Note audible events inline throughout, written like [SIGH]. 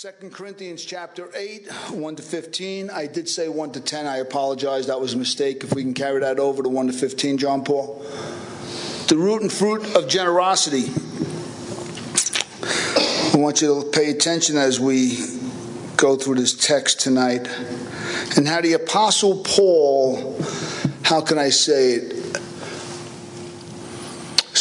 Second Corinthians chapter 8, 1 to 15. I did say 1 to 10. I apologize. That was a mistake. If we can carry that over to 1 to 15, John Paul. The root and fruit of generosity. I want you to pay attention as we go through this text tonight. And how the Apostle Paul, how can I say it,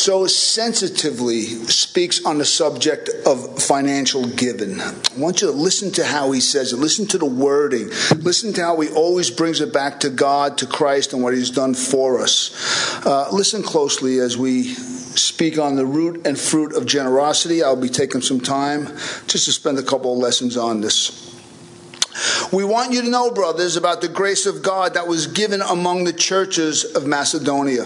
so sensitively speaks on the subject of financial giving. I want you to listen to how he says it. Listen to the wording. Listen to how he always brings it back to God, to Christ, and what he's done for us. Uh, listen closely as we speak on the root and fruit of generosity. I'll be taking some time just to spend a couple of lessons on this. We want you to know, brothers, about the grace of God that was given among the churches of Macedonia.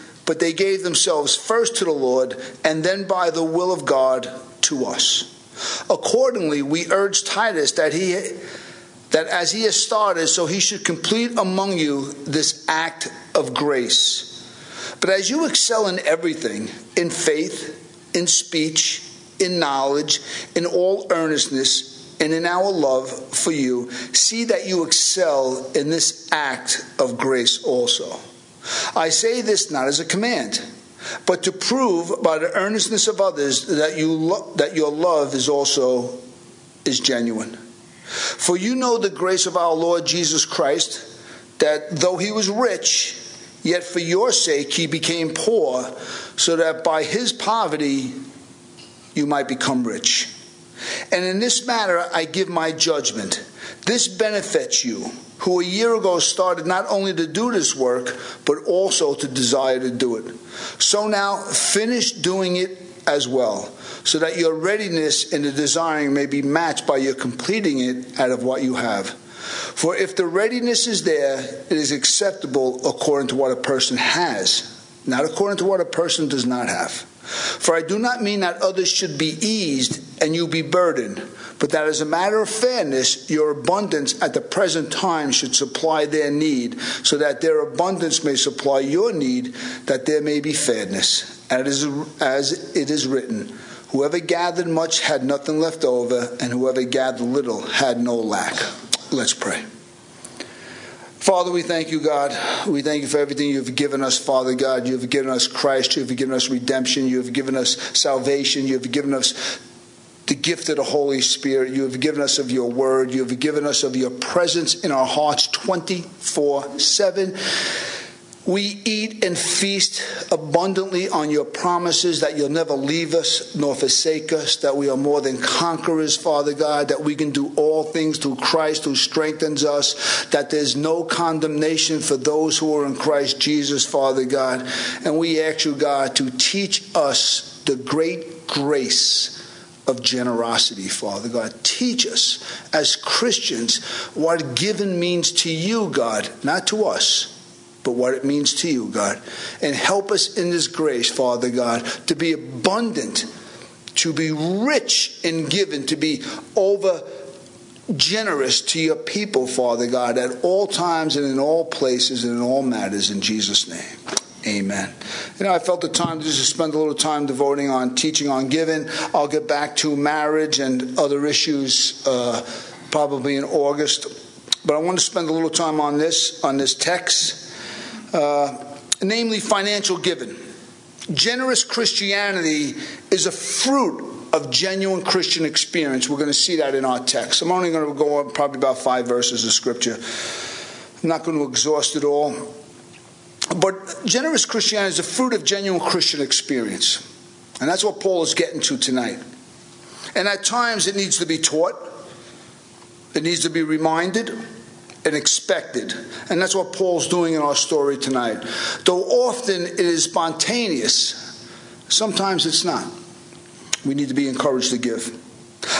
but they gave themselves first to the Lord and then by the will of God to us. Accordingly, we urge Titus that he that as he has started, so he should complete among you this act of grace. But as you excel in everything, in faith, in speech, in knowledge, in all earnestness, and in our love for you, see that you excel in this act of grace also. I say this not as a command, but to prove by the earnestness of others that you lo- that your love is also is genuine. For you know the grace of our Lord Jesus Christ, that though he was rich, yet for your sake he became poor, so that by his poverty you might become rich. And in this matter I give my judgment. This benefits you who a year ago started not only to do this work, but also to desire to do it. So now finish doing it as well, so that your readiness in the desiring may be matched by your completing it out of what you have. For if the readiness is there, it is acceptable according to what a person has, not according to what a person does not have. For I do not mean that others should be eased and you be burdened but that as a matter of fairness, your abundance at the present time should supply their need, so that their abundance may supply your need, that there may be fairness. And as it is written, Whoever gathered much had nothing left over, and whoever gathered little had no lack. Let's pray. Father, we thank you, God. We thank you for everything you've given us, Father God. You've given us Christ. You've given us redemption. You've given us salvation. You've given us the gift of the Holy Spirit. You have given us of your word. You have given us of your presence in our hearts 24 7. We eat and feast abundantly on your promises that you'll never leave us nor forsake us, that we are more than conquerors, Father God, that we can do all things through Christ who strengthens us, that there's no condemnation for those who are in Christ Jesus, Father God. And we ask you, God, to teach us the great grace of generosity, Father God. Teach us as Christians what given means to you, God, not to us, but what it means to you, God. And help us in this grace, Father God, to be abundant, to be rich in giving, to be over generous to your people, Father God, at all times and in all places and in all matters, in Jesus' name. Amen. You know, I felt the time to just spend a little time devoting on teaching on giving. I'll get back to marriage and other issues uh, probably in August, but I want to spend a little time on this on this text, uh, namely financial giving. Generous Christianity is a fruit of genuine Christian experience. We're going to see that in our text. I'm only going to go on probably about five verses of scripture. I'm not going to exhaust it all. But generous Christianity is a fruit of genuine Christian experience. And that's what Paul is getting to tonight. And at times it needs to be taught, it needs to be reminded and expected. And that's what Paul's doing in our story tonight. Though often it is spontaneous, sometimes it's not. We need to be encouraged to give.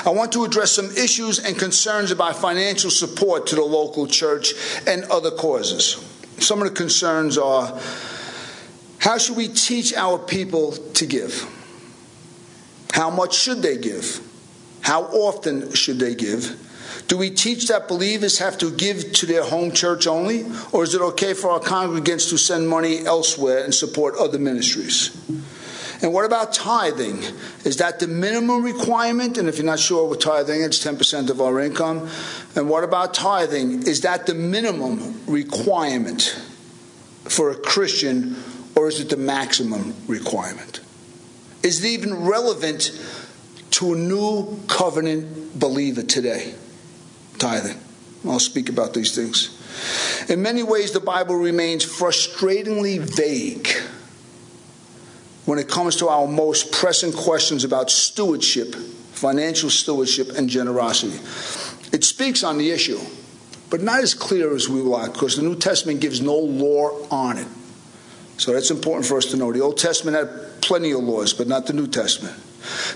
I want to address some issues and concerns about financial support to the local church and other causes. Some of the concerns are how should we teach our people to give? How much should they give? How often should they give? Do we teach that believers have to give to their home church only? Or is it okay for our congregants to send money elsewhere and support other ministries? And what about tithing? Is that the minimum requirement? And if you're not sure what tithing, it's 10% of our income. And what about tithing? Is that the minimum requirement for a Christian, or is it the maximum requirement? Is it even relevant to a new covenant believer today? Tithing. I'll speak about these things. In many ways, the Bible remains frustratingly vague when it comes to our most pressing questions about stewardship, financial stewardship, and generosity. It speaks on the issue, but not as clear as we like, because the New Testament gives no law on it. So that's important for us to know. The Old Testament had plenty of laws, but not the New Testament.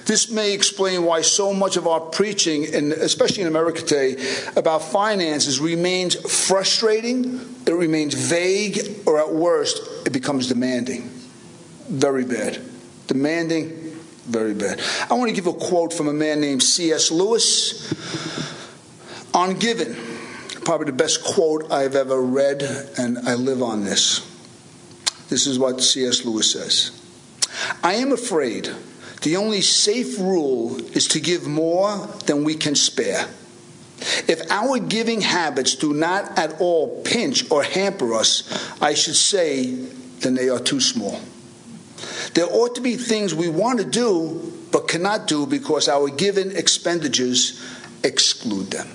This may explain why so much of our preaching, and especially in America today, about finances remains frustrating, it remains vague, or at worst, it becomes demanding very bad. Demanding, very bad. I want to give a quote from a man named C.S. Lewis on giving. Probably the best quote I've ever read, and I live on this. This is what C.S. Lewis says I am afraid the only safe rule is to give more than we can spare. If our giving habits do not at all pinch or hamper us, I should say, then they are too small. There ought to be things we want to do but cannot do because our given expenditures exclude them.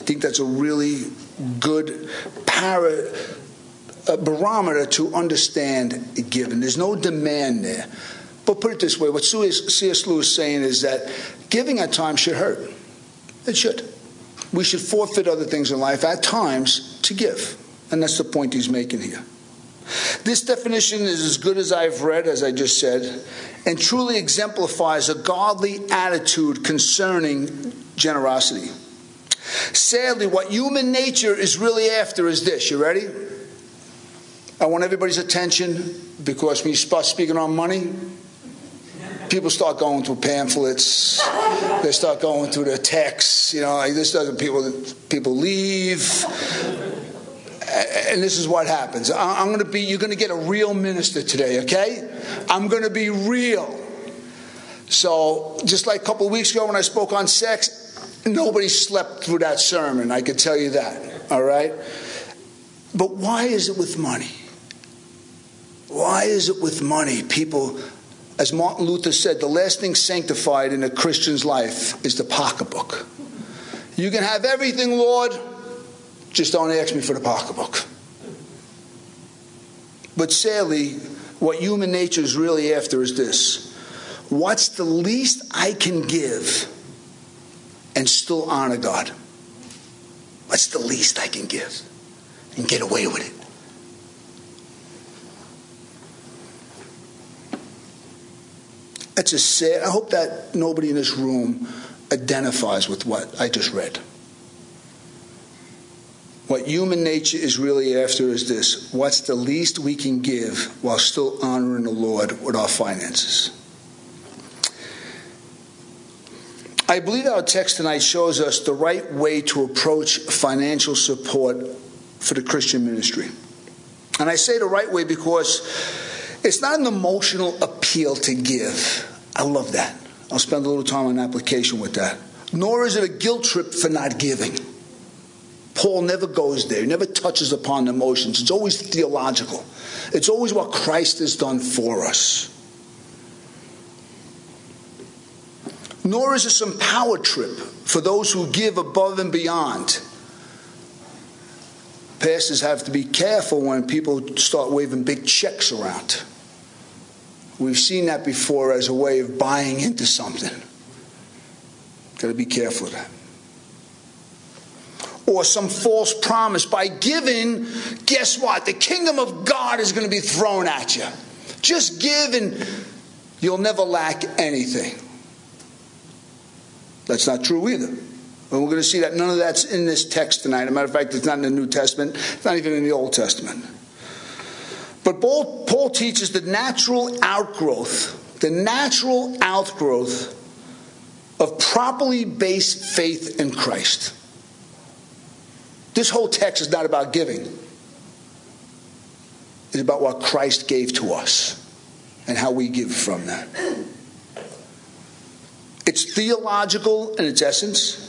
I think that's a really good para, uh, barometer to understand giving. There's no demand there. But put it this way what C.S. Lewis is saying is that giving at times should hurt. It should. We should forfeit other things in life at times to give. And that's the point he's making here. This definition is as good as I've read, as I just said, and truly exemplifies a godly attitude concerning generosity. Sadly, what human nature is really after is this. You ready? I want everybody's attention because when you start speaking on money, people start going through pamphlets. They start going through the texts. You know, this doesn't people people leave and this is what happens. I'm going to be, you're going to get a real minister today, okay? I'm going to be real. So, just like a couple of weeks ago when I spoke on sex, nobody slept through that sermon, I can tell you that, all right? But why is it with money? Why is it with money? People, as Martin Luther said, the last thing sanctified in a Christian's life is the pocketbook. You can have everything, Lord just don't ask me for the pocketbook. But sadly, what human nature is really after is this what's the least I can give and still honor God? What's the least I can give and get away with it? That's a sad. I hope that nobody in this room identifies with what I just read. What human nature is really after is this what's the least we can give while still honoring the Lord with our finances? I believe our text tonight shows us the right way to approach financial support for the Christian ministry. And I say the right way because it's not an emotional appeal to give. I love that. I'll spend a little time on application with that. Nor is it a guilt trip for not giving. Paul never goes there, he never touches upon emotions. It's always theological, it's always what Christ has done for us. Nor is it some power trip for those who give above and beyond. Pastors have to be careful when people start waving big checks around. We've seen that before as a way of buying into something. Got to be careful of that or some false promise. By giving, guess what? The kingdom of God is going to be thrown at you. Just give and you'll never lack anything. That's not true either. And we're going to see that none of that's in this text tonight. As a matter of fact, it's not in the New Testament, it's not even in the Old Testament. But Paul, Paul teaches the natural outgrowth, the natural outgrowth of properly based faith in Christ. This whole text is not about giving. It's about what Christ gave to us and how we give from that. It's theological in its essence.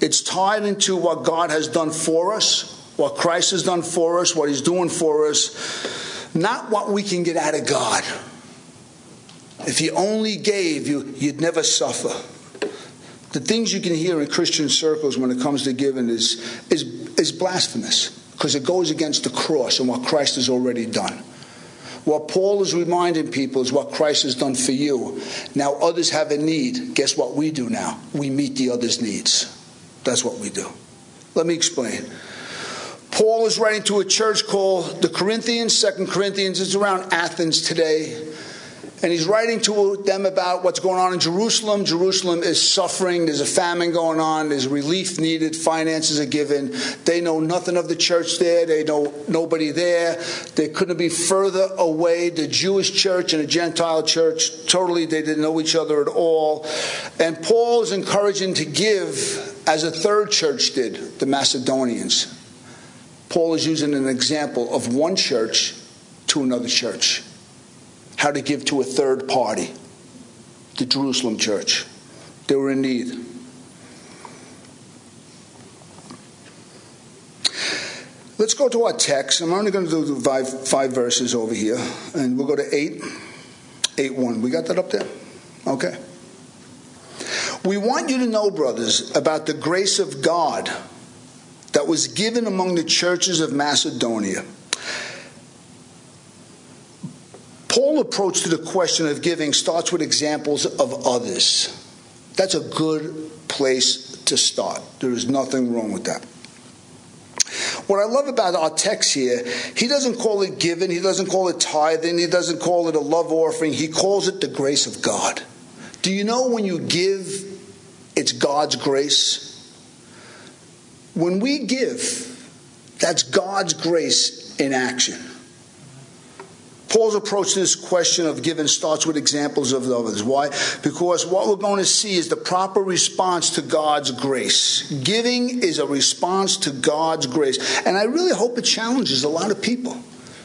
It's tied into what God has done for us, what Christ has done for us, what He's doing for us, not what we can get out of God. If He only gave, you, you'd never suffer. The things you can hear in Christian circles when it comes to giving is, is, is blasphemous because it goes against the cross and what Christ has already done. What Paul is reminding people is what Christ has done for you. Now others have a need. Guess what we do now? We meet the others' needs. That's what we do. Let me explain. Paul is writing to a church called the Corinthians, Second Corinthians. It's around Athens today. And he's writing to them about what's going on in Jerusalem. Jerusalem is suffering. There's a famine going on. There's relief needed. Finances are given. They know nothing of the church there. They know nobody there. They couldn't be further away. The Jewish church and the Gentile church, totally, they didn't know each other at all. And Paul is encouraging to give as a third church did, the Macedonians. Paul is using an example of one church to another church how to give to a third party, the Jerusalem church. They were in need. Let's go to our text. I'm only going to do five, five verses over here, and we'll go to 8, 8 1. We got that up there? Okay. We want you to know, brothers, about the grace of God that was given among the churches of Macedonia. Paul's approach to the question of giving starts with examples of others. That's a good place to start. There is nothing wrong with that. What I love about our text here, he doesn't call it giving, he doesn't call it tithing, he doesn't call it a love offering, he calls it the grace of God. Do you know when you give, it's God's grace? When we give, that's God's grace in action. Paul's approach to this question of giving starts with examples of others. Why? Because what we're going to see is the proper response to God's grace. Giving is a response to God's grace. And I really hope it challenges a lot of people.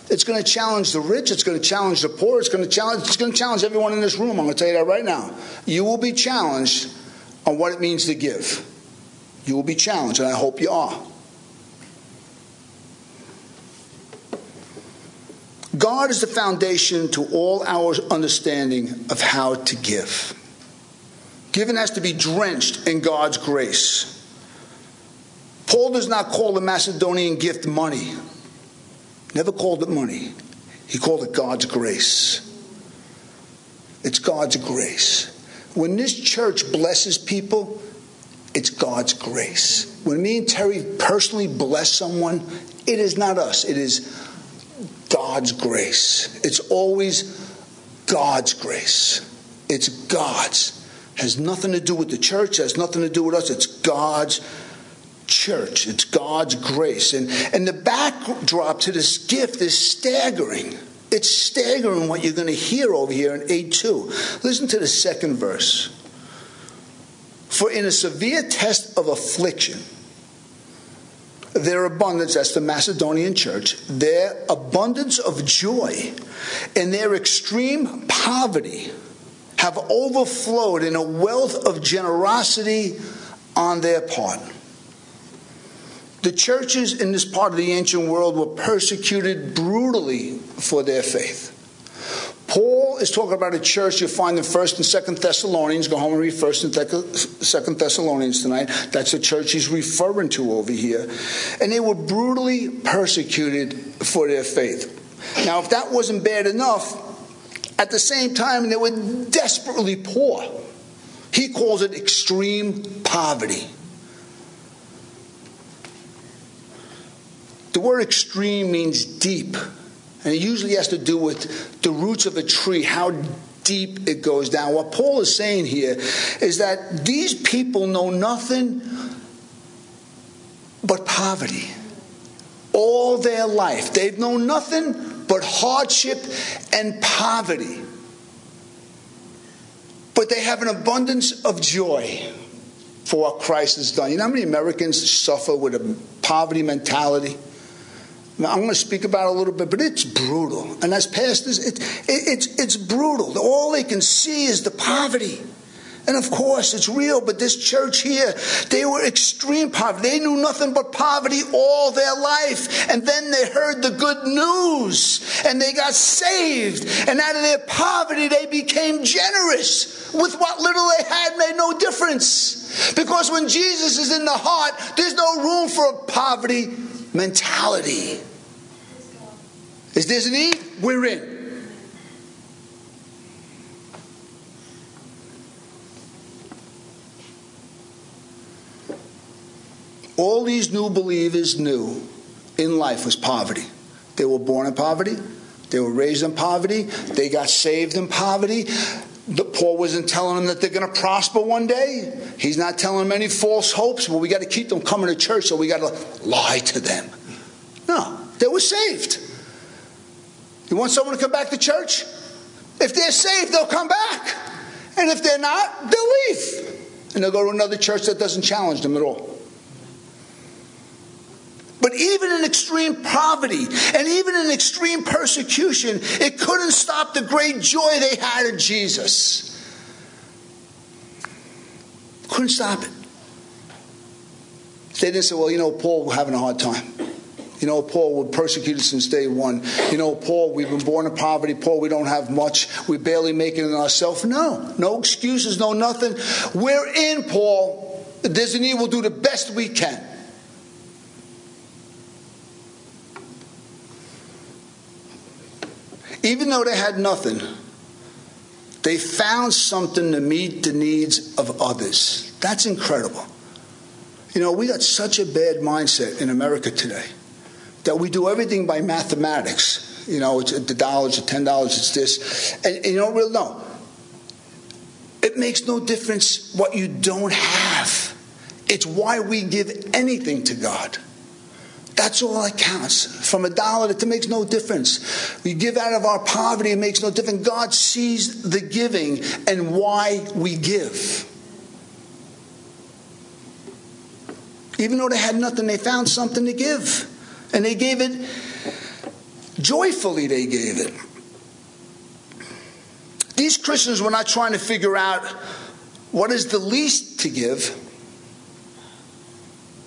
It's going to challenge the rich. It's going to challenge the poor. It's going to challenge, it's going to challenge everyone in this room. I'm going to tell you that right now. You will be challenged on what it means to give. You will be challenged, and I hope you are. God is the foundation to all our understanding of how to give. Giving has to be drenched in God's grace. Paul does not call the Macedonian gift money, never called it money. He called it God's grace. It's God's grace. When this church blesses people, it's God's grace. When me and Terry personally bless someone, it is not us, it is God's grace. It's always God's grace. It's God's. Has nothing to do with the church, has nothing to do with us. It's God's church. It's God's grace. And, and the backdrop to this gift is staggering. It's staggering what you're going to hear over here in 8 2. Listen to the second verse. For in a severe test of affliction, their abundance, that's the Macedonian church, their abundance of joy and their extreme poverty have overflowed in a wealth of generosity on their part. The churches in this part of the ancient world were persecuted brutally for their faith. Paul is talking about a church you find in First and Second Thessalonians. Go home and read First and Second Thessalonians tonight. That's the church he's referring to over here, and they were brutally persecuted for their faith. Now, if that wasn't bad enough, at the same time they were desperately poor. He calls it extreme poverty. The word extreme means deep. And it usually has to do with the roots of a tree, how deep it goes down. What Paul is saying here is that these people know nothing but poverty all their life. They've known nothing but hardship and poverty. But they have an abundance of joy for what Christ has done. You know how many Americans suffer with a poverty mentality? Now, I'm going to speak about it a little bit, but it's brutal. And as pastors, it, it, it's, it's brutal. All they can see is the poverty. And of course, it's real, but this church here, they were extreme poverty. They knew nothing but poverty all their life. And then they heard the good news and they got saved. And out of their poverty, they became generous. With what little they had made no difference. Because when Jesus is in the heart, there's no room for poverty mentality. Is a need? We're in. all these new believers knew in life was poverty. They were born in poverty, they were raised in poverty, they got saved in poverty. The, Paul wasn't telling them that they're going to prosper one day. He's not telling them any false hopes, but we got to keep them coming to church, so we got to lie to them. No, they were saved. You want someone to come back to church? If they're saved, they'll come back. And if they're not, they'll leave. And they'll go to another church that doesn't challenge them at all. But even in extreme poverty and even in extreme persecution, it couldn't stop the great joy they had in Jesus. Couldn't stop it. They didn't say, well, you know, Paul, we're having a hard time. You know, Paul, we're persecuted since day one. You know, Paul, we've been born in poverty. Paul, we don't have much. We barely make it in ourselves. No, no excuses, no nothing. We're in, Paul. Evil, we'll do the best we can. Even though they had nothing, they found something to meet the needs of others. That's incredible. You know, we got such a bad mindset in America today that we do everything by mathematics. You know, it's the dollars, the ten dollars, it's this, and, and you don't really know. It makes no difference what you don't have. It's why we give anything to God. That's all that counts. From a dollar, it makes no difference. We give out of our poverty, it makes no difference. God sees the giving and why we give. Even though they had nothing, they found something to give. And they gave it joyfully, they gave it. These Christians were not trying to figure out what is the least to give.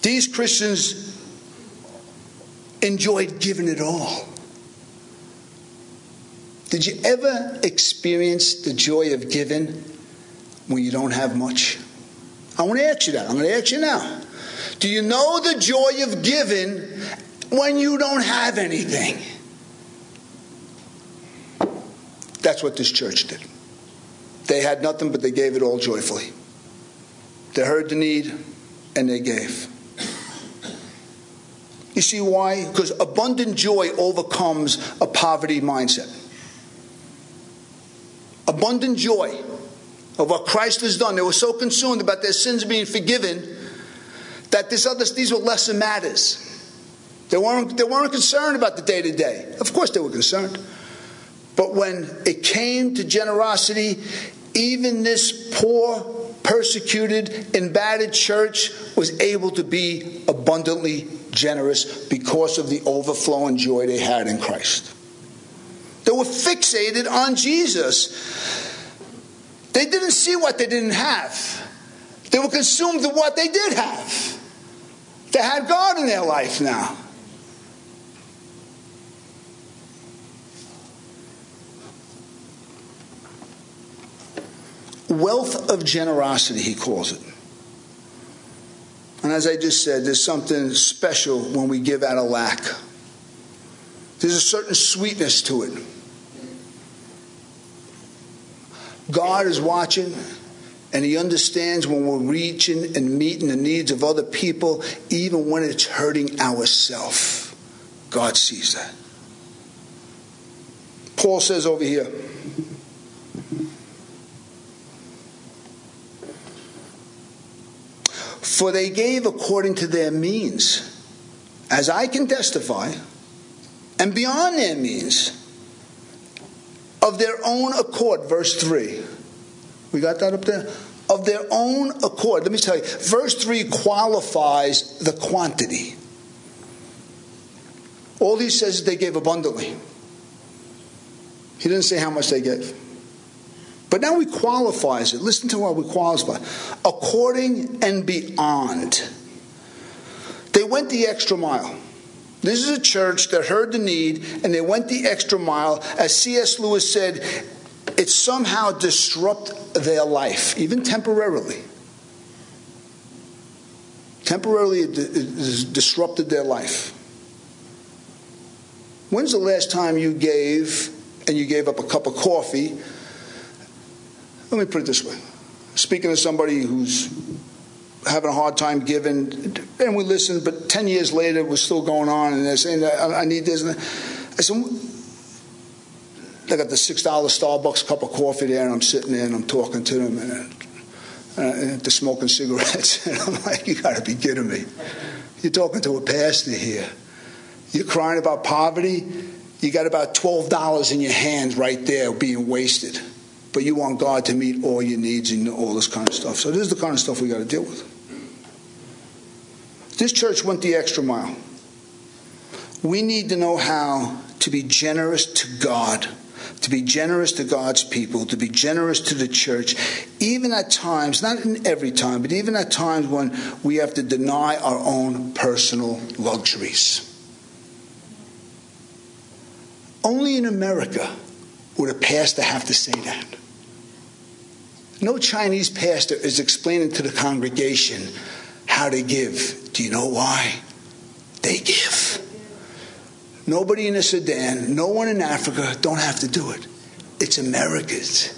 These Christians enjoyed giving it all. Did you ever experience the joy of giving when you don't have much? I want to ask you that. I'm going to ask you now. Do you know the joy of giving when you don't have anything? That's what this church did. They had nothing, but they gave it all joyfully. They heard the need and they gave. You see why? Because abundant joy overcomes a poverty mindset. Abundant joy of what Christ has done. They were so consumed about their sins being forgiven that this other, these were lesser matters. They weren't, they weren't concerned about the day to day. Of course, they were concerned. But when it came to generosity, even this poor, persecuted, embattled church was able to be abundantly generous because of the overflowing joy they had in Christ. They were fixated on Jesus. They didn't see what they didn't have. They were consumed with what they did have. They had God in their life now. Wealth of generosity, he calls it. And as I just said, there's something special when we give out of lack. There's a certain sweetness to it. God is watching and He understands when we're reaching and meeting the needs of other people, even when it's hurting ourselves. God sees that. Paul says over here, For they gave according to their means, as I can testify, and beyond their means, of their own accord. Verse 3. We got that up there? Of their own accord. Let me tell you, verse 3 qualifies the quantity. All he says is they gave abundantly. He didn't say how much they gave. But now he qualifies it. Listen to what we qualify. According and beyond. They went the extra mile. This is a church that heard the need and they went the extra mile. As C.S. Lewis said, it somehow disrupt their life, even temporarily. Temporarily, it disrupted their life. When's the last time you gave and you gave up a cup of coffee? Let me put it this way. Speaking to somebody who's having a hard time giving, and we listened, but 10 years later it was still going on, and they're saying, I need this. And I said, I got the $6 Starbucks cup of coffee there, and I'm sitting there and I'm talking to them, and, uh, and they're smoking cigarettes. [LAUGHS] And I'm like, you got to be kidding me. You're talking to a pastor here. You're crying about poverty. You got about $12 in your hands right there being wasted. But you want God to meet all your needs and all this kind of stuff. So this is the kind of stuff we got to deal with. This church went the extra mile. We need to know how to be generous to God, to be generous to God's people, to be generous to the church, even at times, not in every time, but even at times when we have to deny our own personal luxuries. Only in America would a pastor have to say that. No Chinese pastor is explaining to the congregation how to give. Do you know why? They give. Nobody in the Sudan, no one in Africa don't have to do it. It's Americans.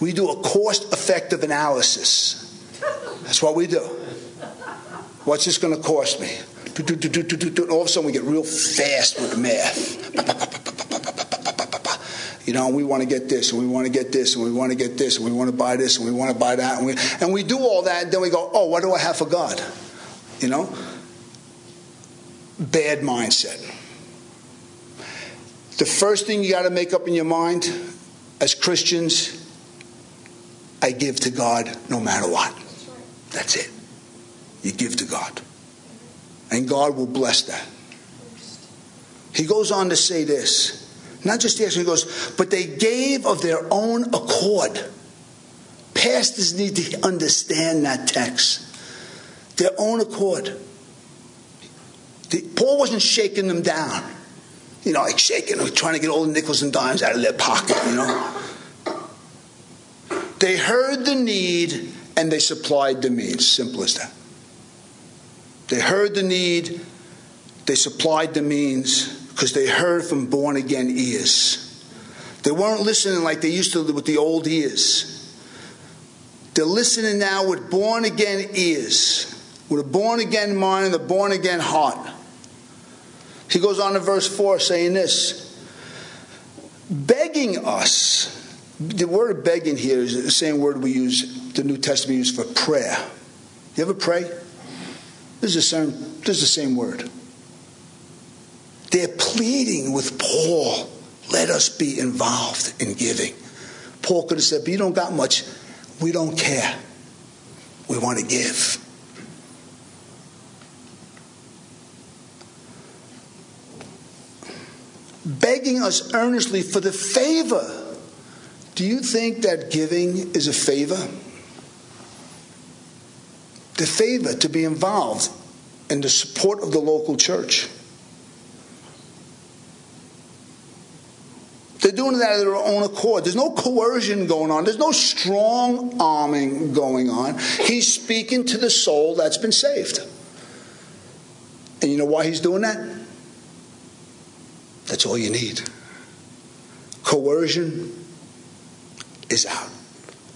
We do a cost effective analysis. That's what we do. What's this going to cost me? All of a sudden, we get real fast with math. You know, we want to get this, and we want to get this, and we want to get this, and we want to buy this, and we want to buy that, and we, and we do all that, and then we go, oh, what do I have for God? You know? Bad mindset. The first thing you got to make up in your mind as Christians, I give to God no matter what. That's it. You give to God. And God will bless that. He goes on to say this not just the action, he goes, but they gave of their own accord. Pastors need to understand that text. Their own accord. The, Paul wasn't shaking them down. You know, like shaking them, trying to get all the nickels and dimes out of their pocket, you know. They heard the need and they supplied the means. Simple as that. They heard the need, they supplied the means because they heard from born again ears. They weren't listening like they used to with the old ears. They're listening now with born again ears, with a born again mind and a born again heart. He goes on to verse 4 saying this begging us. The word begging here is the same word we use, the New Testament uses for prayer. You ever pray? This is the same, this is the same word. They're pleading with Paul, let us be involved in giving. Paul could have said, but you don't got much. We don't care. We want to give. Begging us earnestly for the favor. Do you think that giving is a favor? The favor to be involved in the support of the local church. They're doing that of their own accord. There's no coercion going on. There's no strong arming going on. He's speaking to the soul that's been saved. And you know why he's doing that? That's all you need. Coercion is out.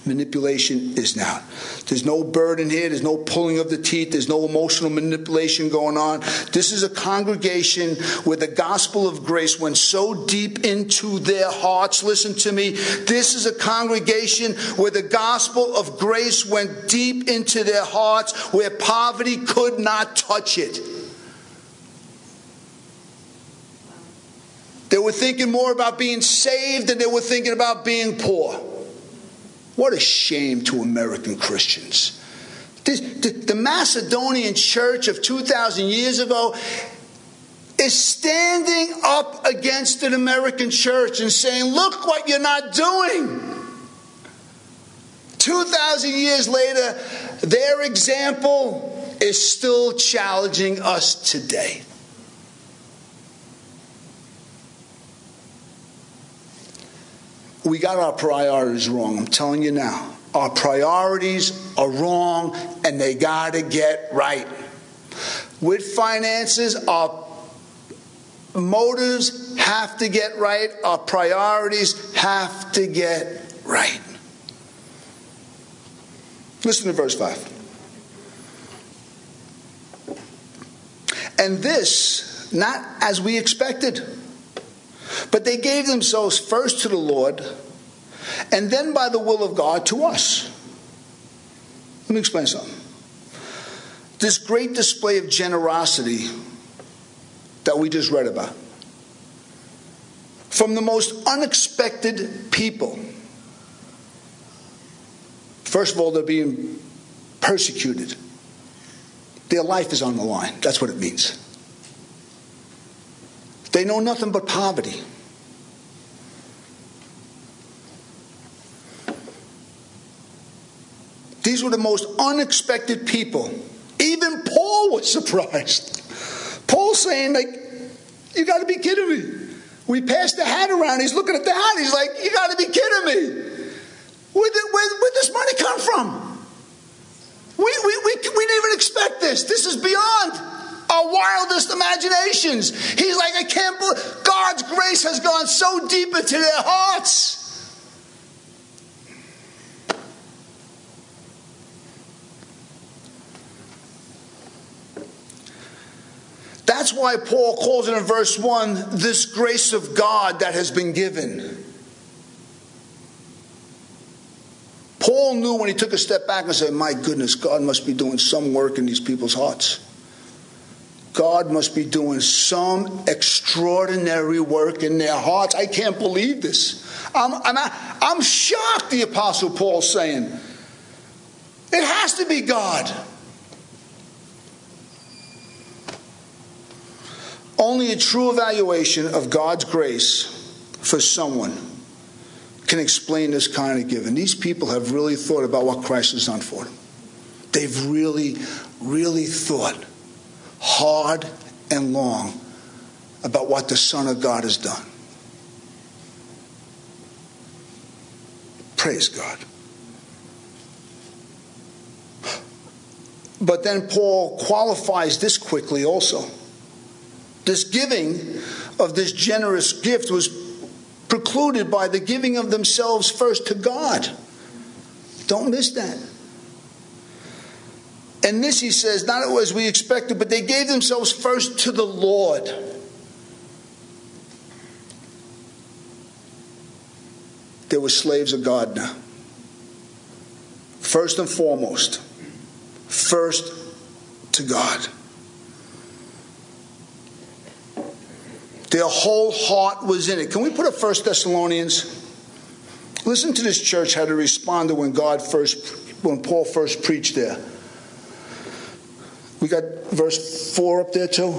Manipulation is not. There's no burden here. There's no pulling of the teeth. There's no emotional manipulation going on. This is a congregation where the gospel of grace went so deep into their hearts. Listen to me. This is a congregation where the gospel of grace went deep into their hearts, where poverty could not touch it. They were thinking more about being saved than they were thinking about being poor. What a shame to American Christians. This, the, the Macedonian church of 2,000 years ago is standing up against an American church and saying, Look what you're not doing. 2,000 years later, their example is still challenging us today. We got our priorities wrong. I'm telling you now. Our priorities are wrong and they got to get right. With finances, our motives have to get right, our priorities have to get right. Listen to verse 5. And this, not as we expected but they gave themselves first to the Lord and then by the will of God to us. Let me explain something. This great display of generosity that we just read about from the most unexpected people. First of all, they're being persecuted. Their life is on the line. That's what it means. They know nothing but poverty. These were the most unexpected people. Even Paul was surprised. Paul saying, like, you got to be kidding me. We passed the hat around. He's looking at the hat. He's like, you got to be kidding me. Where did, where, where this money come from? We, we, we, we didn't even expect this. This is beyond our wildest imaginations. He's like, I can't believe God's grace has gone so deep into their hearts. That's why Paul calls it in verse 1 this grace of God that has been given. Paul knew when he took a step back and said, My goodness, God must be doing some work in these people's hearts. God must be doing some extraordinary work in their hearts. I can't believe this. I'm, I'm, I'm shocked, the Apostle Paul's saying. It has to be God. Only a true evaluation of God's grace for someone can explain this kind of giving. These people have really thought about what Christ has done for them. They've really, really thought hard and long about what the Son of God has done. Praise God. But then Paul qualifies this quickly also. This giving of this generous gift was precluded by the giving of themselves first to God. Don't miss that. And this, he says, not as we expected, but they gave themselves first to the Lord. They were slaves of God now. First and foremost, first to God. Their whole heart was in it. Can we put up First Thessalonians? Listen to this church how to respond to when God first, when Paul first preached there. We got verse 4 up there too.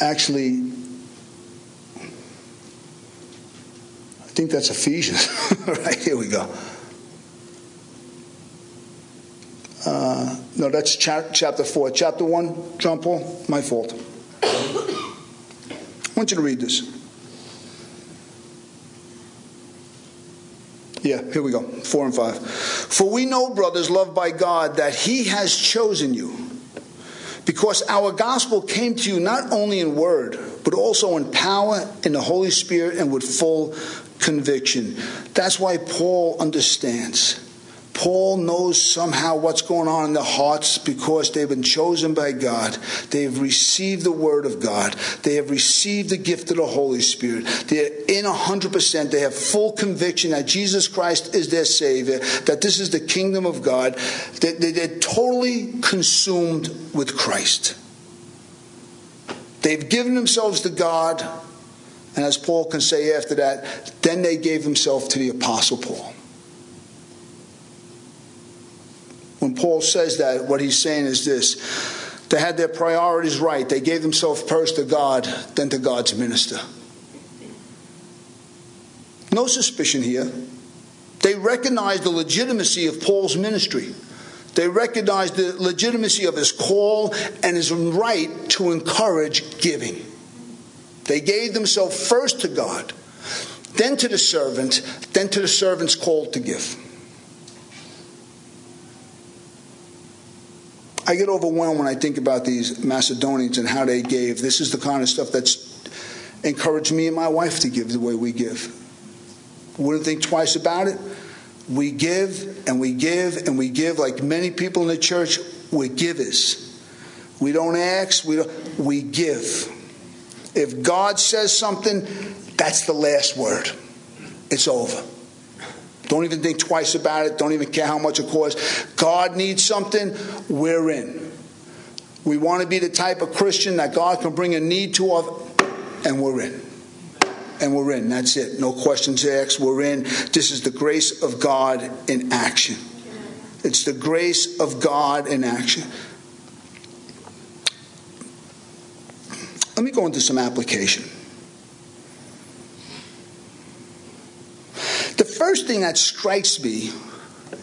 Actually, I think that's Ephesians. [LAUGHS] right, here we go. Uh, no, that's cha- chapter 4. Chapter 1, John Paul, my fault. I want you to read this. Yeah, here we go. Four and five. For we know, brothers, loved by God, that He has chosen you Because our gospel came to you not only in word, but also in power, in the Holy Spirit, and with full conviction. That's why Paul understands. Paul knows somehow what's going on in their hearts because they've been chosen by God. They have received the Word of God. They have received the gift of the Holy Spirit. They're in 100%. They have full conviction that Jesus Christ is their Savior, that this is the kingdom of God. They're totally consumed with Christ. They've given themselves to God, and as Paul can say after that, then they gave themselves to the Apostle Paul. When Paul says that, what he's saying is this they had their priorities right. They gave themselves first to God, then to God's minister. No suspicion here. They recognized the legitimacy of Paul's ministry. They recognized the legitimacy of his call and his right to encourage giving. They gave themselves first to God, then to the servant, then to the servant's call to give. I get overwhelmed when I think about these Macedonians and how they gave. This is the kind of stuff that's encouraged me and my wife to give the way we give. Wouldn't think twice about it. We give and we give and we give like many people in the church. We're givers. We don't ask. We don't, we give. If God says something, that's the last word. It's over. Don't even think twice about it. Don't even care how much it costs. God needs something, we're in. We want to be the type of Christian that God can bring a need to, us, and we're in. And we're in. That's it. No questions asked. We're in. This is the grace of God in action. It's the grace of God in action. Let me go into some application. First thing that strikes me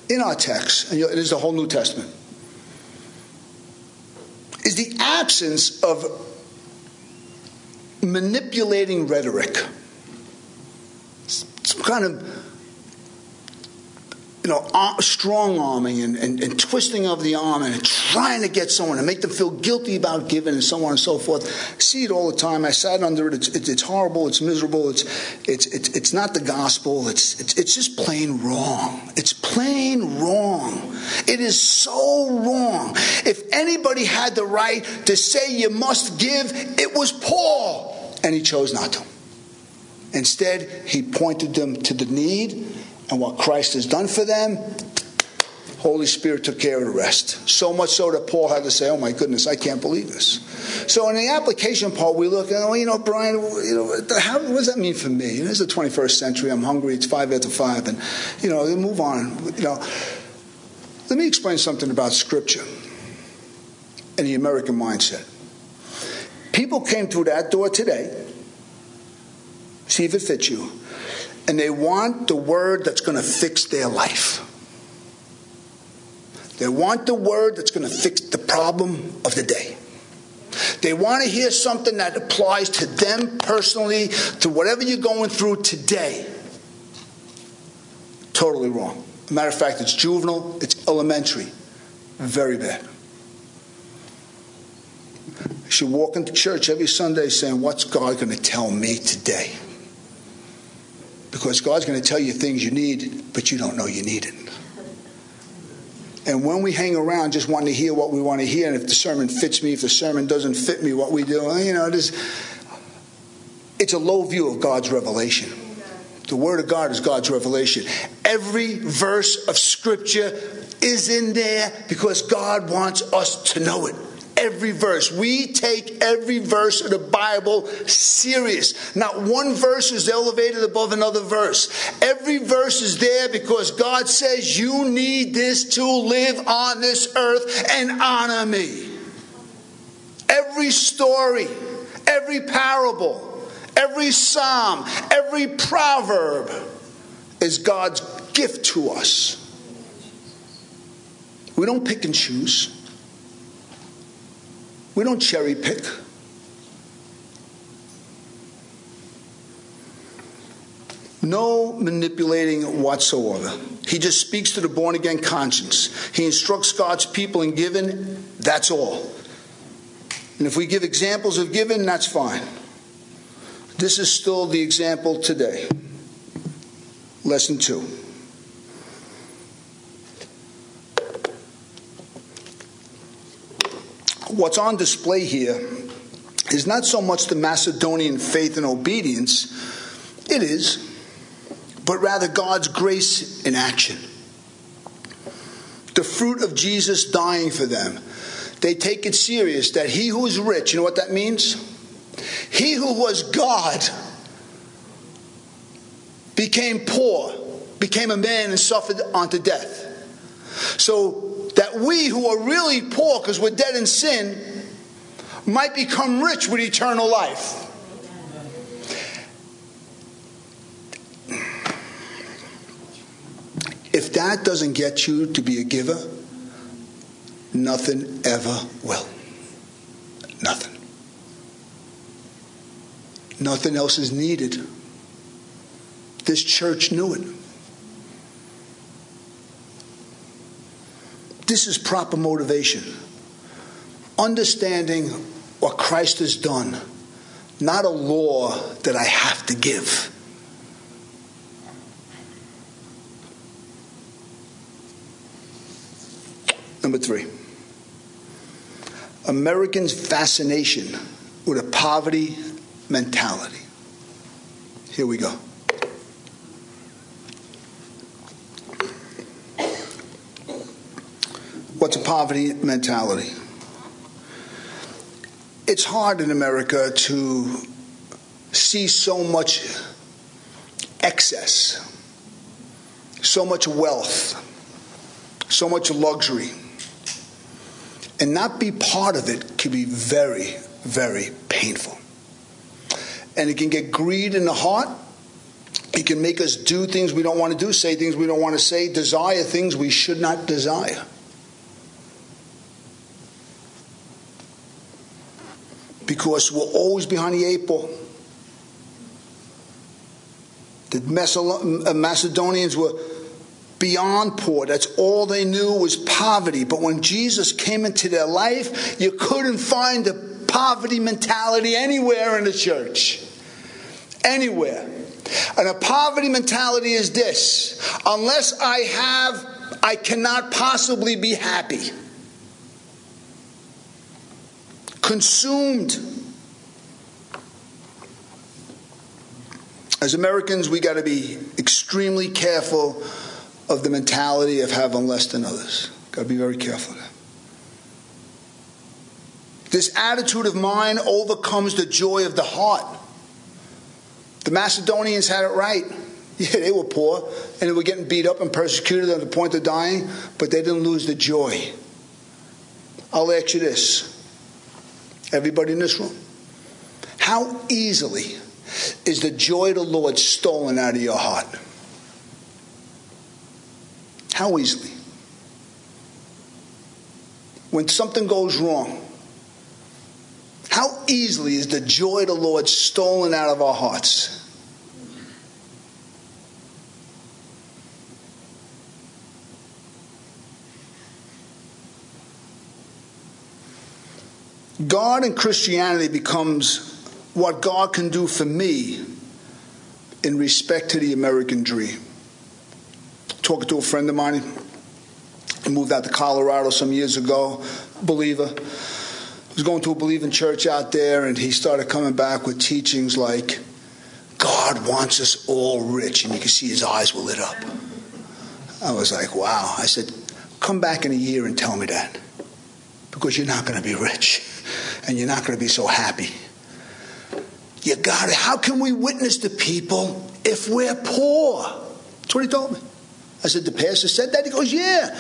in our text, and it is the whole New Testament, is the absence of manipulating rhetoric. Some kind of you know, strong arming and, and, and, twisting of the arm and trying to get someone and make them feel guilty about giving and so on and so forth. I see it all the time. I sat under it. It's, it's, it's horrible. It's miserable. It's, it's, it's, it's not the gospel. It's, it's, it's just plain wrong. It's plain wrong. It is so wrong. If anybody had the right to say you must give, it was Paul. And he chose not to. Instead, he pointed them to the need and what Christ has done for them, Holy Spirit took care of the rest. So much so that Paul had to say, "Oh my goodness, I can't believe this." So in the application part, we look at, "Oh, you know, Brian, you know, how, what does that mean for me? You know, It's the 21st century. I'm hungry. It's five after five, and you know, move on. You know, let me explain something about Scripture and the American mindset. People came through that door today. See if it fits you and they want the word that's going to fix their life. They want the word that's going to fix the problem of the day. They want to hear something that applies to them personally, to whatever you're going through today. Totally wrong. Matter of fact, it's juvenile, it's elementary. Very bad. Should walk into church every Sunday saying, What's God going to tell me today? Because God's going to tell you things you need, but you don't know you need it. And when we hang around just wanting to hear what we want to hear, and if the sermon fits me, if the sermon doesn't fit me, what we do, you know, it is, it's a low view of God's revelation. The Word of God is God's revelation. Every verse of Scripture is in there because God wants us to know it every verse. We take every verse of the Bible serious. Not one verse is elevated above another verse. Every verse is there because God says you need this to live on this earth and honor me. Every story, every parable, every psalm, every proverb is God's gift to us. We don't pick and choose. We don't cherry pick. No manipulating whatsoever. He just speaks to the born again conscience. He instructs God's people in giving. That's all. And if we give examples of giving, that's fine. This is still the example today. Lesson two. What's on display here is not so much the Macedonian faith and obedience, it is, but rather God's grace in action. The fruit of Jesus dying for them. They take it serious that he who is rich, you know what that means? He who was God became poor, became a man, and suffered unto death. So that we who are really poor because we're dead in sin might become rich with eternal life. If that doesn't get you to be a giver, nothing ever will. Nothing. Nothing else is needed. This church knew it. This is proper motivation. Understanding what Christ has done, not a law that I have to give. Number three, Americans' fascination with a poverty mentality. Here we go. What's a poverty mentality? It's hard in America to see so much excess, so much wealth, so much luxury. And not be part of it can be very, very painful. And it can get greed in the heart. It can make us do things we don't want to do, say things we don't want to say, desire things we should not desire. Because we're always behind the eight ball. The uh, Macedonians were beyond poor. That's all they knew was poverty. But when Jesus came into their life, you couldn't find the poverty mentality anywhere in the church. Anywhere. And a poverty mentality is this unless I have, I cannot possibly be happy. Consumed. As Americans, we got to be extremely careful of the mentality of having less than others. Got to be very careful of that. This attitude of mine overcomes the joy of the heart. The Macedonians had it right. [LAUGHS] Yeah, they were poor and they were getting beat up and persecuted to the point of dying, but they didn't lose the joy. I'll ask you this Everybody in this room. How easily is the joy of the Lord stolen out of your heart? How easily? When something goes wrong, how easily is the joy of the Lord stolen out of our hearts? God and Christianity becomes what God can do for me in respect to the American dream. Talking to a friend of mine, he moved out to Colorado some years ago, believer. He was going to a believing church out there, and he started coming back with teachings like, God wants us all rich, and you can see his eyes were lit up. I was like, wow. I said, come back in a year and tell me that, because you're not going to be rich and you're not going to be so happy. You got it. How can we witness to people if we're poor? That's what he told me. I said, The pastor said that? He goes, Yeah.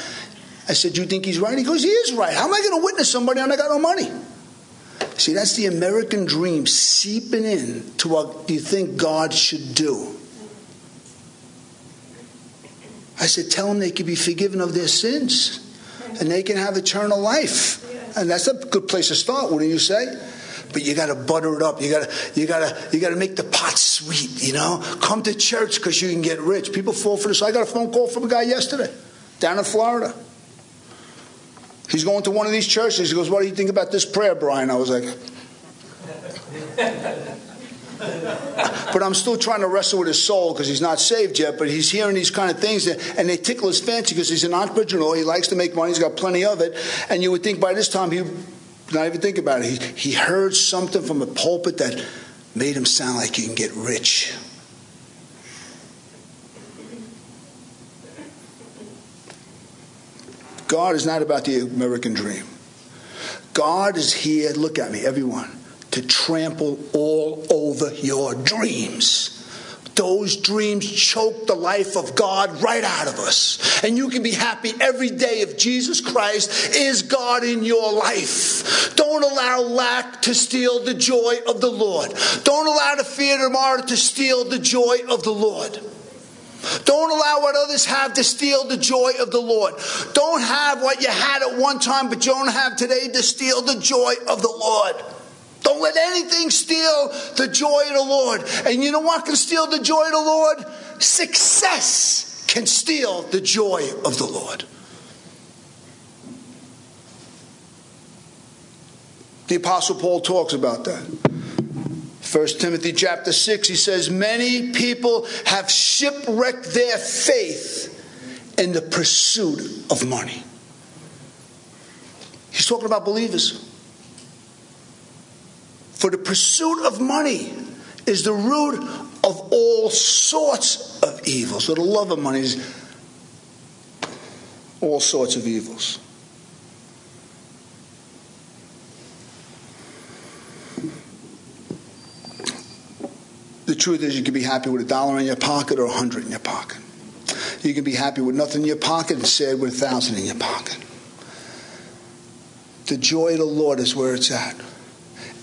I said, You think he's right? He goes, He is right. How am I going to witness somebody when I got no money? See, that's the American dream seeping in to what you think God should do. I said, Tell them they can be forgiven of their sins and they can have eternal life. And that's a good place to start, wouldn't you say? But you got to butter it up. You got to you got to you got to make the pot sweet. You know, come to church because you can get rich. People fall for this. I got a phone call from a guy yesterday, down in Florida. He's going to one of these churches. He goes, What do you think about this prayer, Brian? I was like, but I'm still trying to wrestle with his soul because he's not saved yet. But he's hearing these kind of things, and they tickle his fancy because he's an entrepreneur. He likes to make money. He's got plenty of it. And you would think by this time he not even think about it. He, he heard something from a pulpit that made him sound like he can get rich. God is not about the American dream. God is here, look at me, everyone, to trample all over your dreams. Those dreams choke the life of God right out of us. And you can be happy every day if Jesus Christ is God in your life. Don't allow lack to steal the joy of the Lord. Don't allow the fear tomorrow to steal the joy of the Lord. Don't allow what others have to steal the joy of the Lord. Don't have what you had at one time but you don't have today to steal the joy of the Lord. Don't let anything steal the joy of the Lord. And you know what can steal the joy of the Lord? Success can steal the joy of the Lord. The Apostle Paul talks about that. 1 Timothy chapter 6, he says, Many people have shipwrecked their faith in the pursuit of money. He's talking about believers. For the pursuit of money is the root of all sorts of evils. So the love of money is all sorts of evils. The truth is, you can be happy with a dollar in your pocket or a hundred in your pocket. You can be happy with nothing in your pocket and sad with a thousand in your pocket. The joy of the Lord is where it's at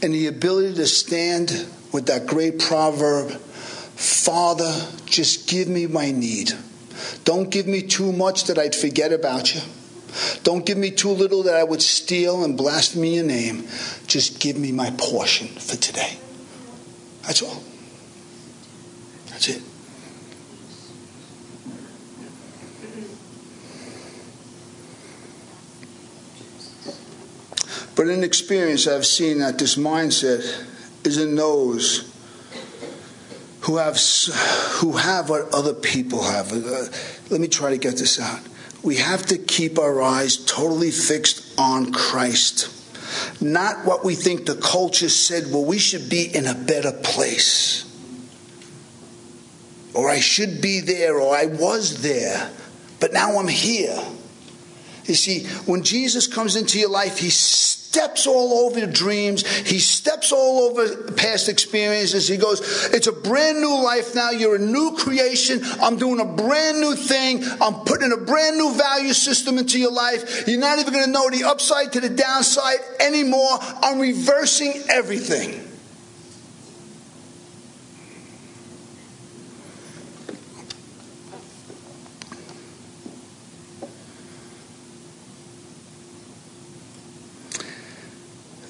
and the ability to stand with that great proverb Father, just give me my need. Don't give me too much that I'd forget about you. Don't give me too little that I would steal and blaspheme your name. Just give me my portion for today. That's all. That's it. But in experience, I've seen that this mindset is in those who have, who have what other people have. Uh, let me try to get this out. We have to keep our eyes totally fixed on Christ, not what we think the culture said, well, we should be in a better place. Or I should be there, or I was there, but now I'm here. You see, when Jesus comes into your life, He steps all over your dreams. He steps all over past experiences. He goes, It's a brand new life now. You're a new creation. I'm doing a brand new thing. I'm putting a brand new value system into your life. You're not even going to know the upside to the downside anymore. I'm reversing everything.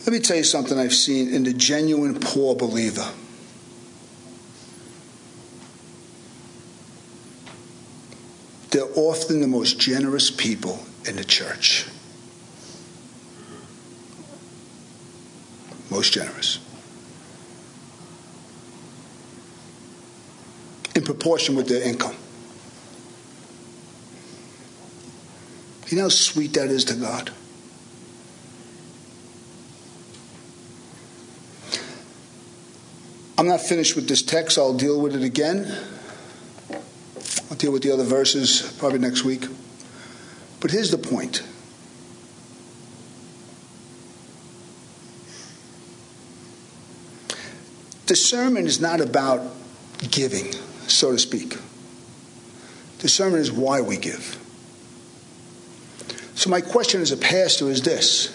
Let me tell you something I've seen in the genuine poor believer. They're often the most generous people in the church. Most generous. In proportion with their income. You know how sweet that is to God? I'm not finished with this text. I'll deal with it again. I'll deal with the other verses probably next week. But here's the point. The sermon is not about giving, so to speak. The sermon is why we give. So, my question as a pastor is this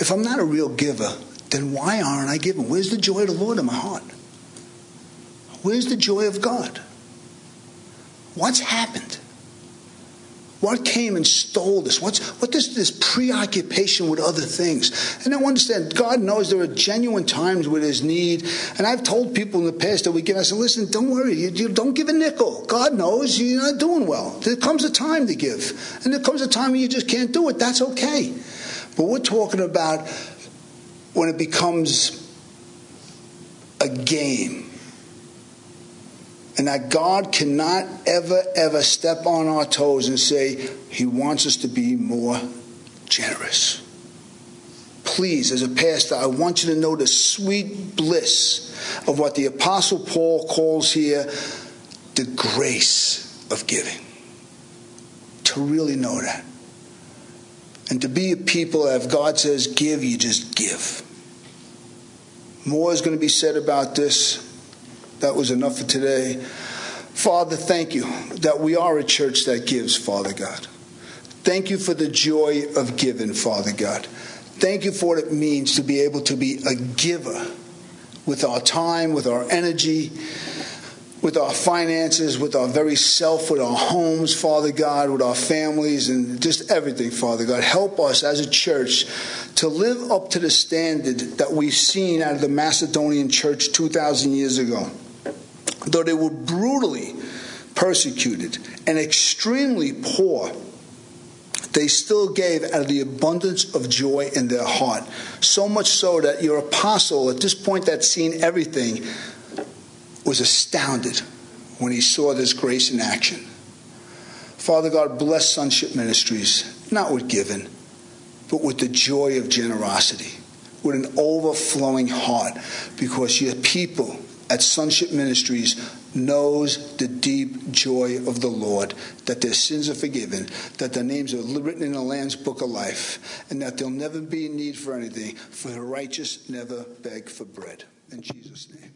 if I'm not a real giver, then why aren't I giving? Where's the joy of the Lord in my heart? Where's the joy of God? What's happened? What came and stole this? What's what is this preoccupation with other things? And I understand God knows there are genuine times where there's need. And I've told people in the past that we give. I said, listen, don't worry, you, you don't give a nickel. God knows you're not doing well. There comes a time to give, and there comes a time when you just can't do it. That's okay. But we're talking about when it becomes a game and that God cannot ever, ever step on our toes and say, He wants us to be more generous. Please, as a pastor, I want you to know the sweet bliss of what the Apostle Paul calls here the grace of giving. To really know that. And to be a people if God says give, you just give. More is going to be said about this. That was enough for today. Father, thank you that we are a church that gives, Father God. Thank you for the joy of giving, Father God. Thank you for what it means to be able to be a giver with our time, with our energy, with our finances, with our very self, with our homes, Father God, with our families, and just everything, Father God. Help us as a church to live up to the standard that we've seen out of the Macedonian church 2,000 years ago though they were brutally persecuted and extremely poor, they still gave out of the abundance of joy in their heart. So much so that your apostle, at this point that's seen everything, was astounded when he saw this grace in action. Father God, bless Sonship Ministries, not with giving, but with the joy of generosity, with an overflowing heart, because your people at Sonship Ministries knows the deep joy of the Lord, that their sins are forgiven, that their names are written in the Lamb's book of life, and that there'll never be a need for anything, for the righteous never beg for bread. In Jesus' name.